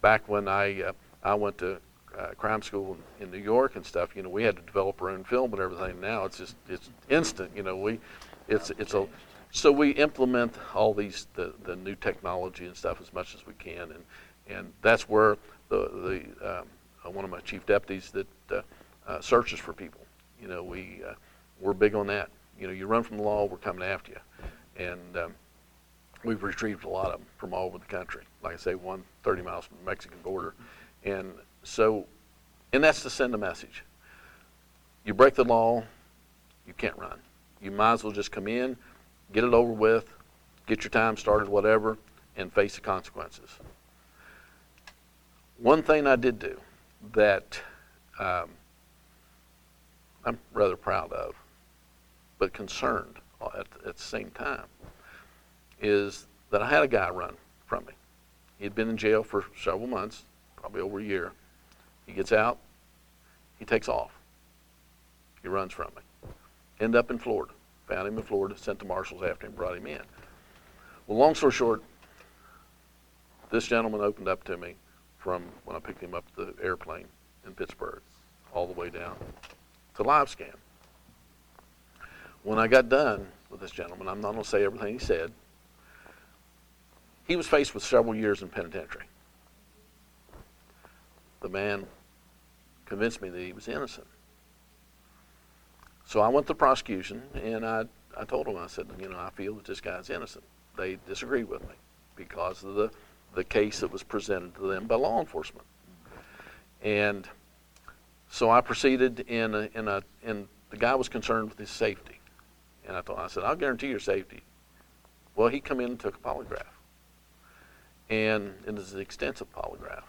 back when I, uh, I went to uh, crime school in, in New York and stuff, you know, we had to develop our own film and everything. Now it's just, it's instant, you know, we, it's, it's a, so we implement all these, the, the new technology and stuff as much as we can. And, and that's where the, the, um, one of my chief deputies that uh, uh, searches for people. You know, we we're big on that. you know, you run from the law, we're coming after you. And um, we've retrieved a lot of them from all over the country. Like I say, one 30 miles from the Mexican border. And so, and that's to send a message. You break the law, you can't run. You might as well just come in, get it over with, get your time started, whatever, and face the consequences. One thing I did do that um, I'm rather proud of, but concerned at, at the same time, is that I had a guy run from me. He'd been in jail for several months, probably over a year. He gets out, he takes off. He runs from me. End up in Florida. Found him in Florida, sent the marshals after him, brought him in. Well, long story short, this gentleman opened up to me from when I picked him up the airplane in Pittsburgh all the way down to live scan. When I got done with this gentleman, I'm not going to say everything he said. He was faced with several years in penitentiary. The man convinced me that he was innocent. So I went to prosecution and I, I told them, I said, you know, I feel that this guy's innocent. They disagreed with me because of the, the case that was presented to them by law enforcement. And so I proceeded in a, in a, the guy was concerned with his safety. And I thought, I said, I'll guarantee your safety. Well, he come in and took a polygraph. And it was an extensive polygraph.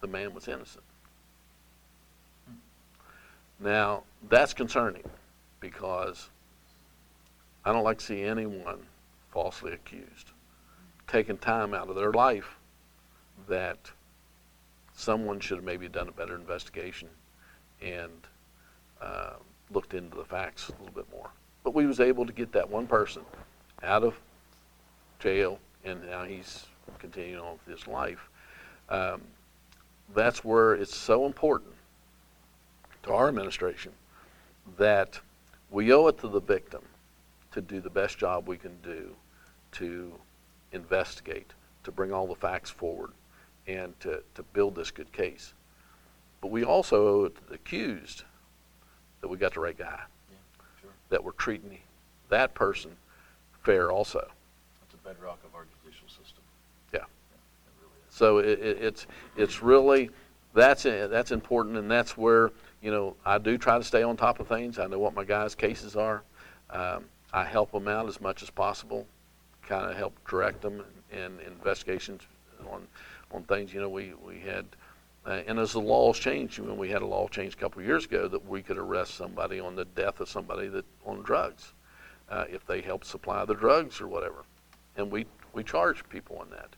The man was innocent. Now, that's concerning because I don't like to see anyone falsely accused taking time out of their life that someone should have maybe done a better investigation and uh, looked into the facts a little bit more. But we was able to get that one person out of jail, and now he's continuing on with his life. Um, that's where it's so important to our administration that we owe it to the victim to do the best job we can do to investigate, to bring all the facts forward, and to, to build this good case. But we also owe it to the accused that we got the right guy, Yeah, sure. that we're treating that person fair also. That's a bedrock of our judicial system. Yeah. It really. So it, it, it's it's really that's that's important, and that's where you know I do try to stay on top of things. I know what my guys' cases are. Um, I help them out as much as possible, kind of help direct them in, in investigations on on things. You know, we we had. Uh, and as the laws changed, when we had a law change a couple of years ago that we could arrest somebody on the death of somebody that on drugs, uh, if they helped supply the drugs or whatever, and we we charge people on that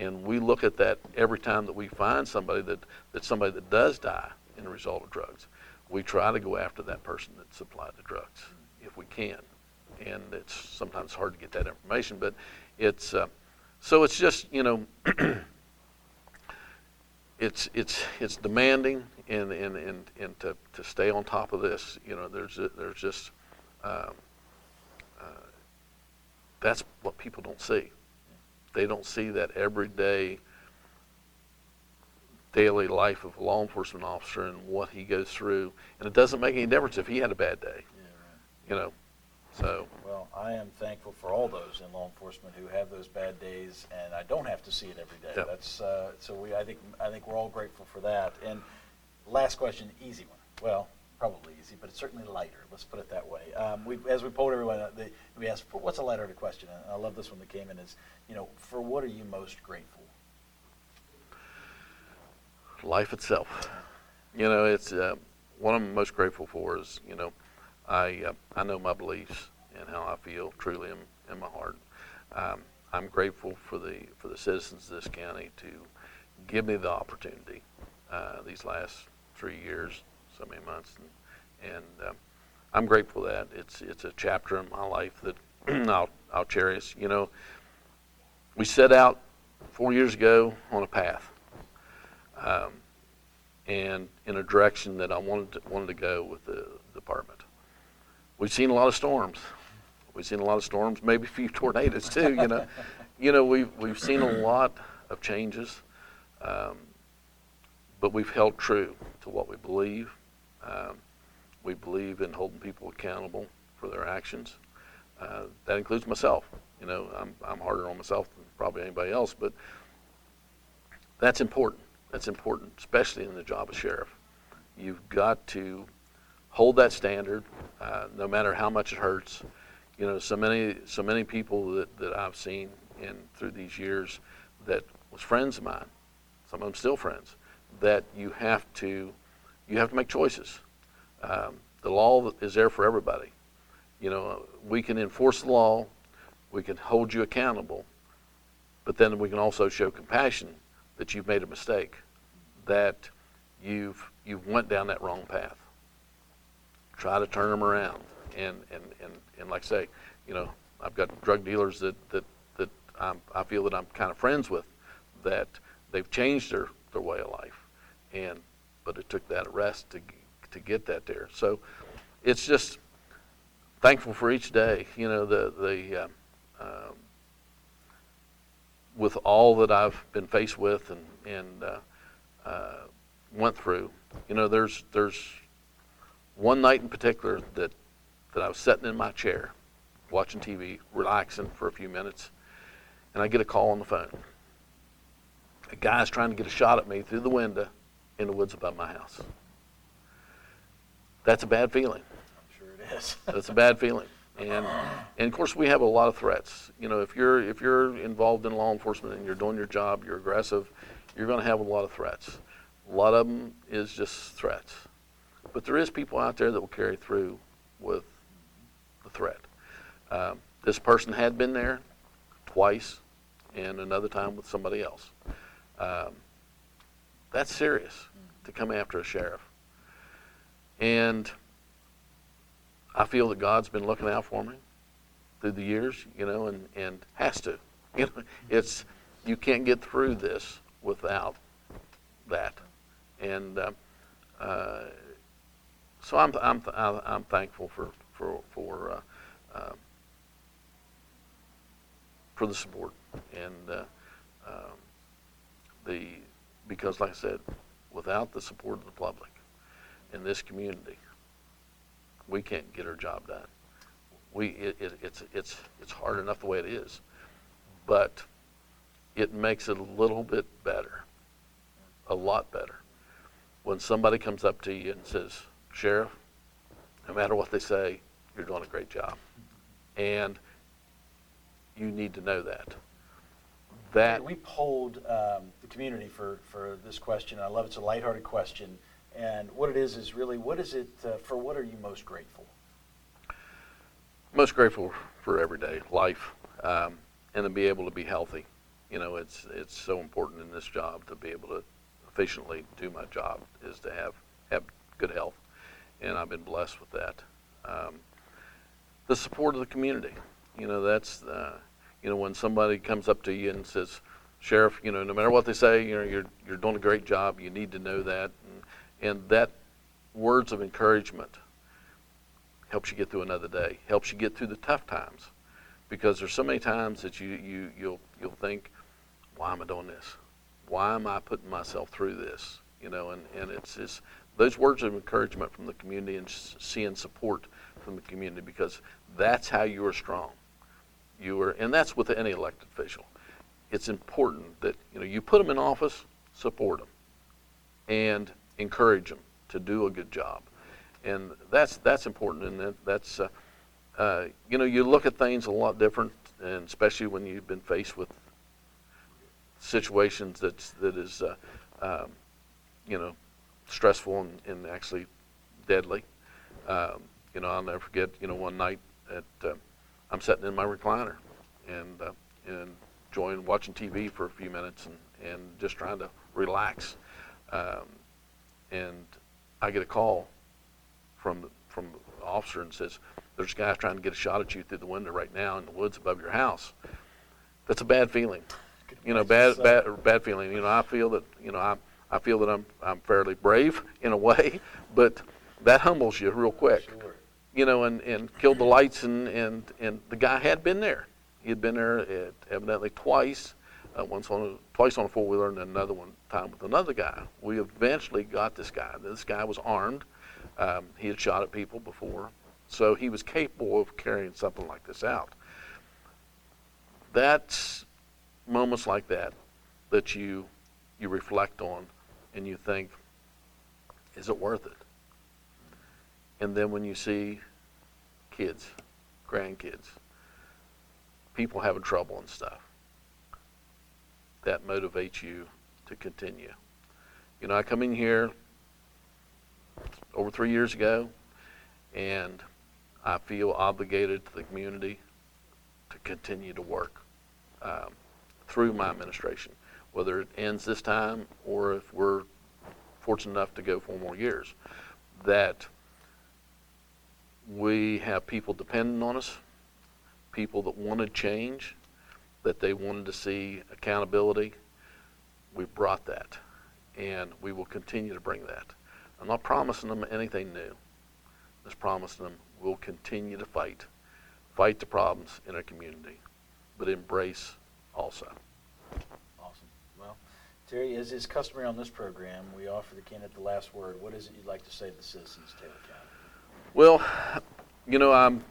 and we look at that every time that we find somebody that that's somebody that does die in a result of drugs. We try to go after that person that supplied the drugs if we can, and it's sometimes hard to get that information, but it's uh, so it's just you know <clears throat> it's it's it's demanding and and and, and to, to stay on top of this you know there's a, there's just um, uh, that's what people don't see they don't see that everyday daily life of a law enforcement officer and what he goes through and it doesn't make any difference if he had a bad day Yeah, right. you know so Well, I am thankful for all those in law enforcement who have those bad days, and I don't have to see it every day. Yeah. That's uh, so we. I think I think we're all grateful for that. And last question, easy one. Well, probably easy, but it's certainly lighter. Let's put it that way. Um, we, as we polled everyone, uh, they, we asked, for what's a lighter to question? And I love this one that came in. Is you know, for what are you most grateful? life itself. You know, it's uh, what I'm most grateful for is you know, I uh, I know my beliefs and how I feel truly in, in my heart. Um, I'm grateful for the for the citizens of this county to give me the opportunity uh, these last three years, so many months, and, and uh, I'm grateful that it's it's a chapter in my life that <clears throat> I'll I'll cherish. You know, we set out four years ago on a path um, and in a direction that I wanted to, wanted to go with the department. We've seen a lot of storms. We've seen a lot of storms, maybe a few <laughs> tornadoes too. You know, you know we've we've seen a lot of changes, um, but we've held true to what we believe. Um, we believe in holding people accountable for their actions. Uh, that includes myself. You know, I'm, I'm harder on myself than probably anybody else, but that's important. That's important, especially in the job of sheriff. You've got to hold that standard, uh, no matter how much it hurts. You know, so many so many people that, that I've seen in through these years that was friends of mine, some of them still friends, that you have to you have to make choices. Um, the law is there for everybody. You know, we can enforce the law, we can hold you accountable, but then we can also show compassion that you've made a mistake, that you've you've went down that wrong path. Try to turn them around, and and and, and like I say, you know, I've got drug dealers that that that I'm, I feel that I'm kind of friends with, that they've changed their their way of life, and but it took that arrest to to get that there. So it's just thankful for each day. You know, the the uh, um, with all that I've been faced with and and uh, uh, went through. You know, there's there's one night in particular that that I was sitting in my chair, watching TV, relaxing for a few minutes, and I get a call on the phone. A guy's trying to get a shot at me through the window in the woods above my house. That's a bad feeling. I'm sure it is. <laughs> That's a bad feeling. And, and of course, we have a lot of threats. You know, if you're if you're involved in law enforcement and you're doing your job, you're aggressive, you're going to have a lot of threats. A lot of them is just threats. But there is people out there that will carry through with the threat. Um, this person had been there twice, and another time with somebody else. Um, that's serious to come after a sheriff. And I feel that God's been looking out for me through the years, you know, and, and has to. <laughs> You know, it's you can't get through this without that, and uh, uh, so I'm I'm I'm thankful for for for uh, uh, for the support and uh, um, the because like I said, without the support of the public in this community, we can't get our job done. We it, it, it's it's it's hard enough the way it is, but it makes it a little bit better, a lot better, when somebody comes up to you and says, "Sheriff, no matter what they say, you're doing a great job," and you need to know that. That we polled um, the community for, for this question. I love it's a lighthearted question. And what it is is really what is it uh, for? What are you most grateful? Most grateful for everyday life, um, and to be able to be healthy. You know, it's it's so important in this job to be able to efficiently do my job is to have have good health, and I've been blessed with that. Um, the support of the community. You know, that's uh, you know when somebody comes up to you and says, "Sheriff, you know, no matter what they say, you know, you're you're doing a great job. You need to know that." And that words of encouragement helps you get through another day, helps you get through the tough times. Because there's so many times that you, you, you'll, you'll think, why am I doing this? Why am I putting myself through this? You know, and, and it's, it's those words of encouragement from the community and seeing support from the community because that's how you are strong. You are, and that's with any elected official. It's important that you know you put them in office, support them, and encourage them to do a good job, and that's that's important. And that, that's uh, uh, you know you look at things a lot different, and especially when you've been faced with situations that's that is uh, um, you know stressful and, and actually deadly. Um, you know I'll never forget. You know one night at uh, I'm sitting in my recliner and uh, and enjoying watching TV for a few minutes and, and just trying to relax. Um, and I get a call from from the officer and says, "There's guys trying to get a shot at you through the window right now in the woods above your house." That's a bad feeling. You know, bad bad bad feeling. You know, I feel that you know I I feel that I'm I'm fairly brave in a way, <laughs> but that humbles you real quick. Sure. You know, and and killed the lights and and and the guy had been there. He had been there uh, evidently twice uh, once on a, twice on a four wheeler and another one time with another guy. We eventually got this guy. This guy was armed. Um, he had shot at people before, So he was capable of carrying something like this out. That's moments like that that you you reflect on and you think, is it worth it? And then when you see kids, grandkids, people having trouble and stuff, that motivates you to continue. You know, I come in here over three years ago, and I feel obligated to the community to continue to work um, through my administration, whether it ends this time or if we're fortunate enough to go four more years. That we have people dependent on us, people that wanted change, that they wanted to see accountability. We brought that, and we will continue to bring that. I'm not promising them anything new. I'm just promising them we'll continue to fight, fight the problems in our community, but embrace also. Terry, as is customary on this program, we offer the candidate the last word. What is it you'd like to say to the citizens of Taylor County? Well, you know, I'm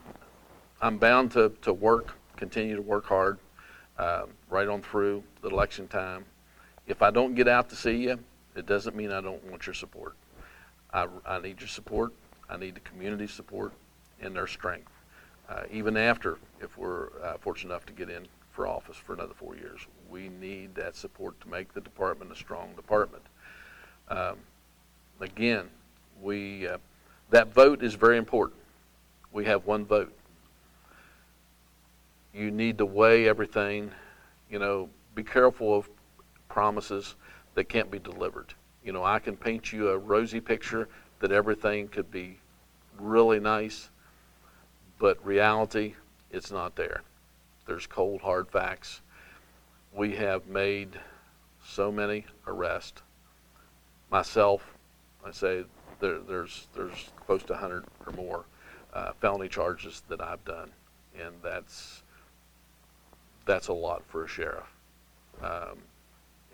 I'm bound to, to work, continue to work hard, uh, right on through the election time. If I don't get out to see you, it doesn't mean I don't want your support. I, I need your support. I need the community support and their strength. Uh, even after, if we're uh, fortunate enough to get in for office for another four years, we need that support to make the department a strong department. Um, again, we uh, that vote is very important. We have one vote. You need to weigh everything. You know, be careful of promises that can't be delivered. You know, I can paint you a rosy picture that everything could be really nice, but reality, it's not there. There's cold, hard facts. We have made so many arrests. Myself, I say there, there's there's close to 100 or more uh, felony charges that I've done, and that's that's a lot for a sheriff. Um,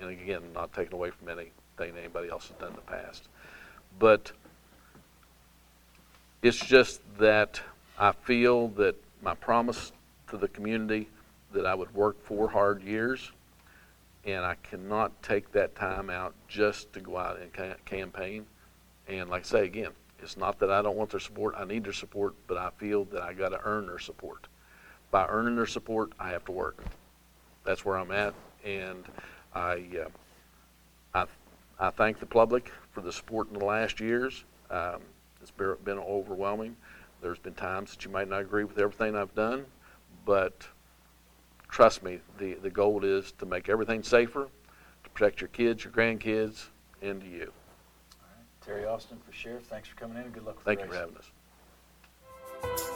and again, not taking away from anything anybody else has done in the past, but it's just that I feel that my promise to the community that I would work four hard years, and I cannot take that time out just to go out and ca- campaign. And like I say again, it's not that I don't want their support; I need their support, but I feel that I got to earn their support. By earning their support, I have to work. That's where I'm at, and I, uh, I, I thank the public for the support in the last years. Um, it's been been overwhelming. There's been times that you might not agree with everything I've done, but trust me, the, the goal is to make everything safer, to protect your kids, your grandkids, and you. All right. Terry Austin for Sheriff, thanks for coming in and good luck Thank you for having us.